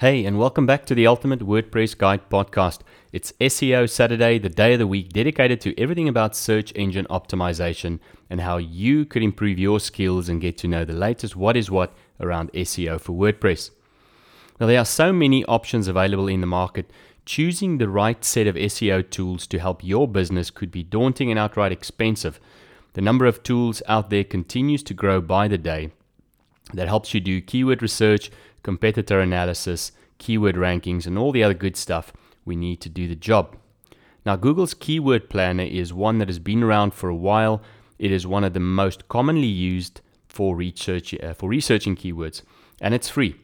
Hey, and welcome back to the Ultimate WordPress Guide podcast. It's SEO Saturday, the day of the week dedicated to everything about search engine optimization and how you could improve your skills and get to know the latest what is what around SEO for WordPress. Now, there are so many options available in the market. Choosing the right set of SEO tools to help your business could be daunting and outright expensive. The number of tools out there continues to grow by the day that helps you do keyword research competitor analysis, keyword rankings, and all the other good stuff we need to do the job. Now, Google's Keyword Planner is one that has been around for a while. It is one of the most commonly used for research uh, for researching keywords, and it's free,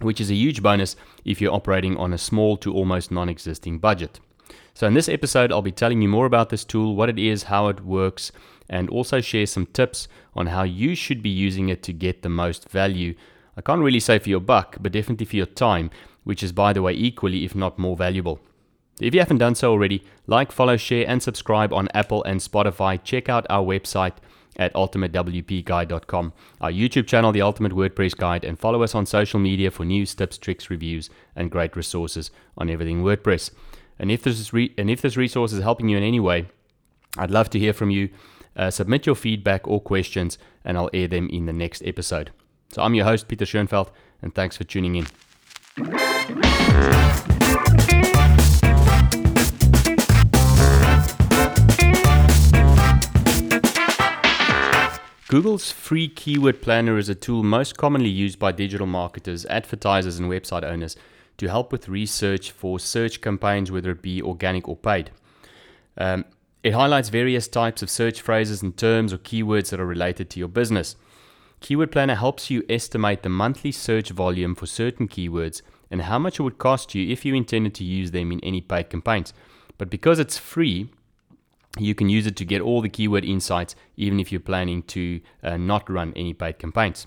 which is a huge bonus if you're operating on a small to almost non-existing budget. So, in this episode, I'll be telling you more about this tool, what it is, how it works, and also share some tips on how you should be using it to get the most value I can't really say for your buck, but definitely for your time, which is, by the way, equally, if not more valuable. If you haven't done so already, like, follow, share, and subscribe on Apple and Spotify. Check out our website at ultimatewpguide.com, our YouTube channel, The Ultimate WordPress Guide, and follow us on social media for news, tips, tricks, reviews, and great resources on everything WordPress. And if this, re- and if this resource is helping you in any way, I'd love to hear from you. Uh, submit your feedback or questions, and I'll air them in the next episode. So I'm your host, Peter Schoenfeld, and thanks for tuning in. Google's free keyword planner is a tool most commonly used by digital marketers, advertisers, and website owners to help with research for search campaigns, whether it be organic or paid. Um, it highlights various types of search phrases and terms or keywords that are related to your business. Keyword Planner helps you estimate the monthly search volume for certain keywords and how much it would cost you if you intended to use them in any paid campaigns. But because it's free, you can use it to get all the keyword insights even if you're planning to uh, not run any paid campaigns.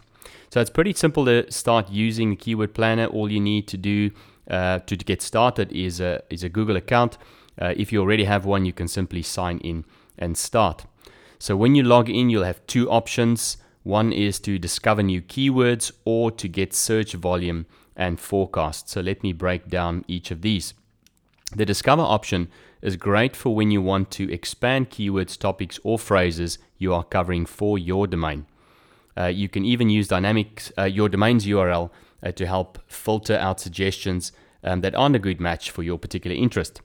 So it's pretty simple to start using the Keyword Planner. All you need to do uh, to, to, get started is a, is a Google account. Uh, if you already have one, you can simply sign in and start. So when you log in, you'll have two options. One is to discover new keywords or to get search volume and forecast. So let me break down each of these. The discover option is great for when you want to expand keywords, topics, or phrases you are covering for your domain. Uh, you can even use dynamics, uh, your domain's URL uh, to help filter out suggestions um, that aren't a good match for your particular interest.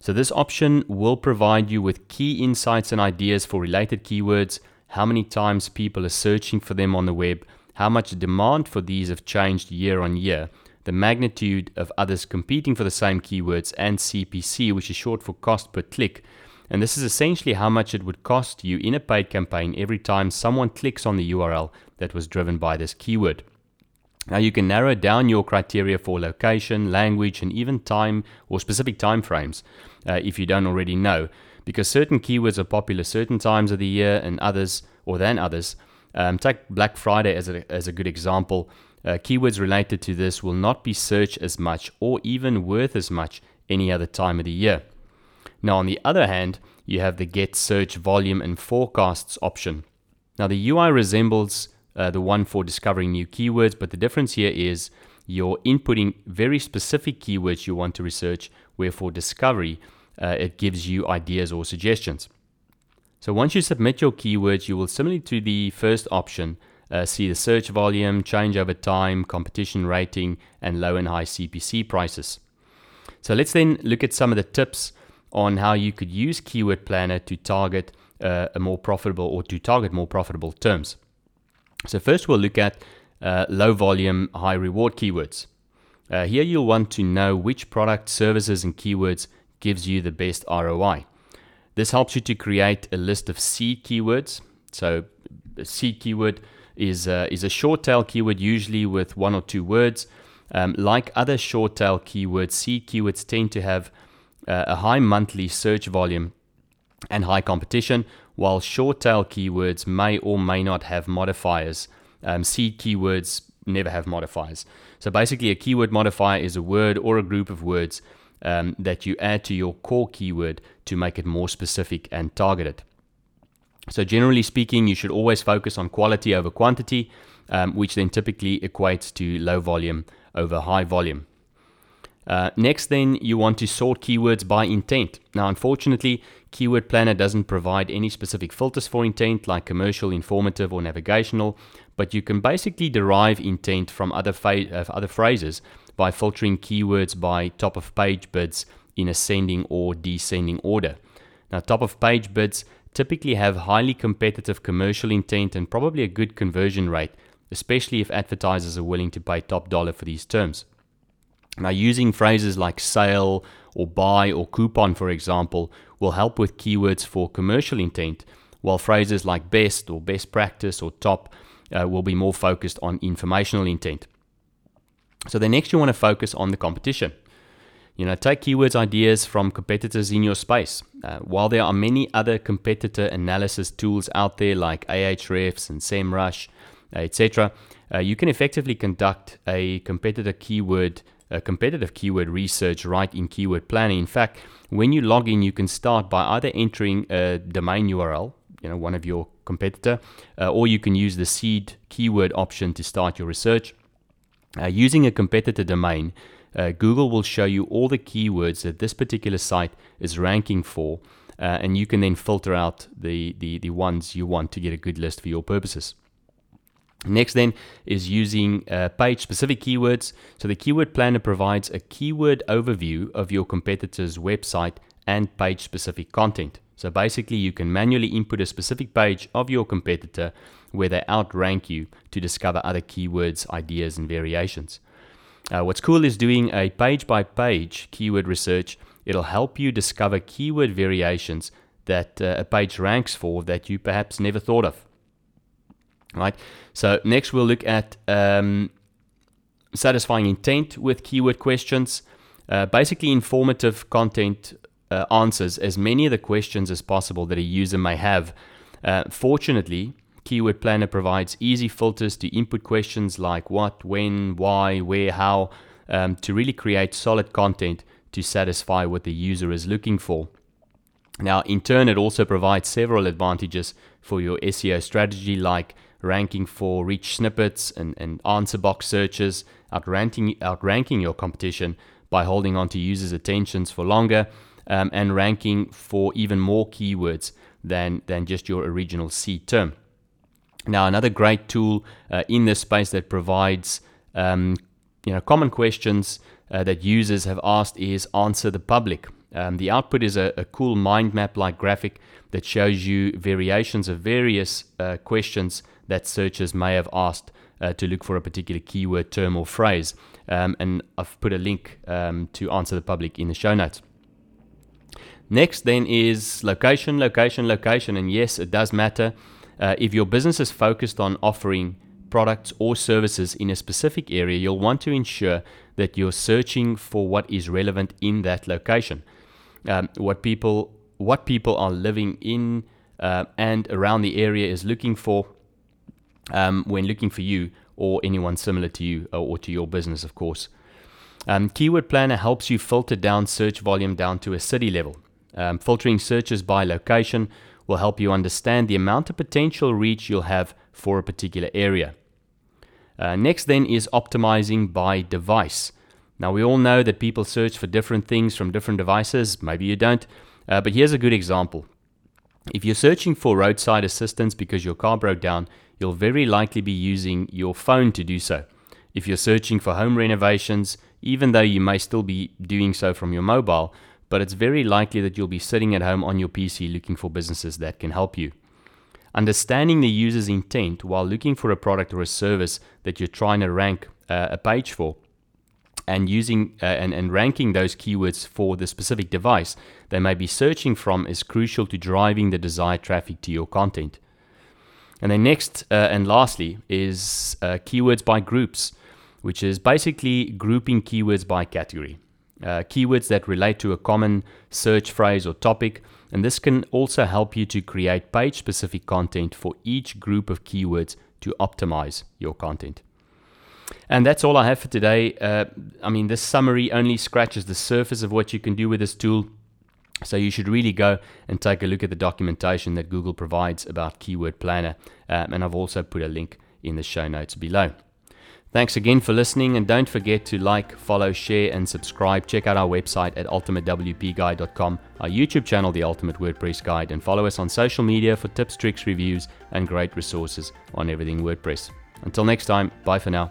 So, this option will provide you with key insights and ideas for related keywords, how many times people are searching for them on the web, how much demand for these have changed year on year, the magnitude of others competing for the same keywords, and CPC, which is short for cost per click. And this is essentially how much it would cost you in a paid campaign every time someone clicks on the URL that was driven by this keyword. Now you can narrow down your criteria for location, language, and even time or specific time frames uh, if you don't already know because certain keywords are popular certain times of the year and others, or than others. Um, take Black Friday as a, as a good example. Uh, keywords related to this will not be searched as much or even worth as much any other time of the year. Now, on the other hand, you have the Get Search Volume and Forecasts option. Now, the UI resembles uh, the one for discovering new keywords, but the difference here is you're inputting very specific keywords you want to research, where for discovery, uh, it gives you ideas or suggestions. So once you submit your keywords, you will similarly to the first option uh, see the search volume, change over time, competition rating, and low and high CPC prices. So let's then look at some of the tips on how you could use Keyword Planner to target uh, a more profitable or to target more profitable terms. So first we'll look at uh, low volume, high reward keywords. Uh, here you'll want to know which product, services, and keywords gives you the best ROI. This helps you to create a list of seed keywords. So, a seed keyword is, uh, is a short tail keyword, usually with one or two words. Um, like other short tail keywords, seed keywords tend to have uh, a high monthly search volume and high competition, while short tail keywords may or may not have modifiers. Um, seed keywords never have modifiers. So basically, a keyword modifier is a word or a group of words um, that you add to your core keyword to make it more specific and targeted. So, generally speaking, you should always focus on quality over quantity, um, which then typically equates to low volume, over high volume. Uh, next, then, you want to sort keywords by intent. Now, unfortunately, Keyword Planner doesn't provide any specific filters for intent, like commercial, informative, or navigational, but you can basically derive intent from other, fa- uh, other phrases by filtering keywords by top of page bids in ascending or descending order. Now, top of page bids typically have highly competitive commercial intent and probably a good conversion rate, especially if advertisers are willing to pay top dollar for these terms. Now, using phrases like sale or buy or coupon, for example, will help with keywords for commercial intent, while phrases like best or best practice or top uh, will be more focused on informational intent. So, then next, you want to focus on the competition. You know, take keywords ideas from competitors in your space. Uh, while there are many other competitor analysis tools out there like Ahrefs and SEMrush, etc., uh, you can effectively conduct a competitor keyword a competitive keyword research right in Keyword Planner. In fact, when you log in, you can start by either entering a domain URL, you know, one of your competitor, uh, or you can use the seed keyword option to start your research. Uh, using a competitor domain, uh, Google will show you all the keywords that this particular site is ranking for, uh, and you can then filter out the, the, the ones you want to get a good list for your purposes. Next, then, is using uh, page specific keywords. So, the Keyword Planner provides a keyword overview of your competitor's website and page specific content. So, basically, you can manually input a specific page of your competitor where they outrank you to discover other keywords, ideas, and variations. Uh, what's cool is doing a page by page keyword research. It'll help you discover keyword variations that uh, a page ranks for that you perhaps never thought of right? So next we'll look at um, satisfying intent with keyword questions. Uh, basically, informative content uh, answers as many of the questions as possible that a user may have. Uh, fortunately, Keyword Planner provides easy filters to input questions like what, when, why, where, how, um, to really create solid content to satisfy what the user is looking for. Now, in turn, it also provides several advantages for your SEO strategy, like ranking for rich snippets and, and answer box searches, outranking, outranking your competition by holding on to users' attentions for longer, um, and ranking for even more keywords than, than just your original seed term. Now, another great tool uh, in this space that provides um, you know, common questions uh, that users have asked is Answer the Public. Um, the output is a, a cool mind map like graphic that shows you variations of various uh, questions that searchers may have asked uh, to look for a particular keyword, term, or phrase. Um, and I've put a link um, to answer the public in the show notes. Next, then, is location, location, location. And yes, it does matter. Uh, if your business is focused on offering products or services in a specific area, you'll want to ensure that you're searching for what is relevant in that location. Um, what people what people are living in uh, and around the area is looking for um, when looking for you or anyone similar to you or, uh, or to your business, of course. Um, Keyword Planner helps you filter down search volume down to a city level. Um, filtering searches by location will help you understand the amount of potential reach you'll have for a particular area. Uh, next, then, is optimizing by device. Now, we all know that people search for different things from different devices. Maybe you don't. Uh, but here's a good example. If you're searching for roadside assistance because your car broke down, you'll very likely be using your phone to do so. If you're searching for home renovations, even though you may still be doing so from your mobile, but it's very likely that you'll be sitting at home on your PC looking for businesses that can help you. Understanding the user's intent while looking for a product or a service that you're trying to rank uh, a page for and using uh, and, and ranking those keywords for the specific device they may be searching from is crucial to driving the desired traffic to your content. And then next uh, and lastly is uh, keywords by groups, which is basically grouping keywords by category. Uh, keywords that relate to a common search phrase or topic, and this can also help you to create page specific content for each group of keywords to optimize your content. And that's all I have for today. Uh, I mean, this summary only scratches the surface of what you can do with this tool. So you should really go and take a look at the documentation that Google provides about Keyword Planner. Um, and I've also put a link in the show notes below. Thanks again for listening, and don't forget to like, follow, share, and subscribe. Check out our website at ultimatewpguide.com, our YouTube channel, The Ultimate WordPress Guide, and follow us on social media for tips, tricks, reviews, and great resources on everything WordPress. Until next time, bye for now.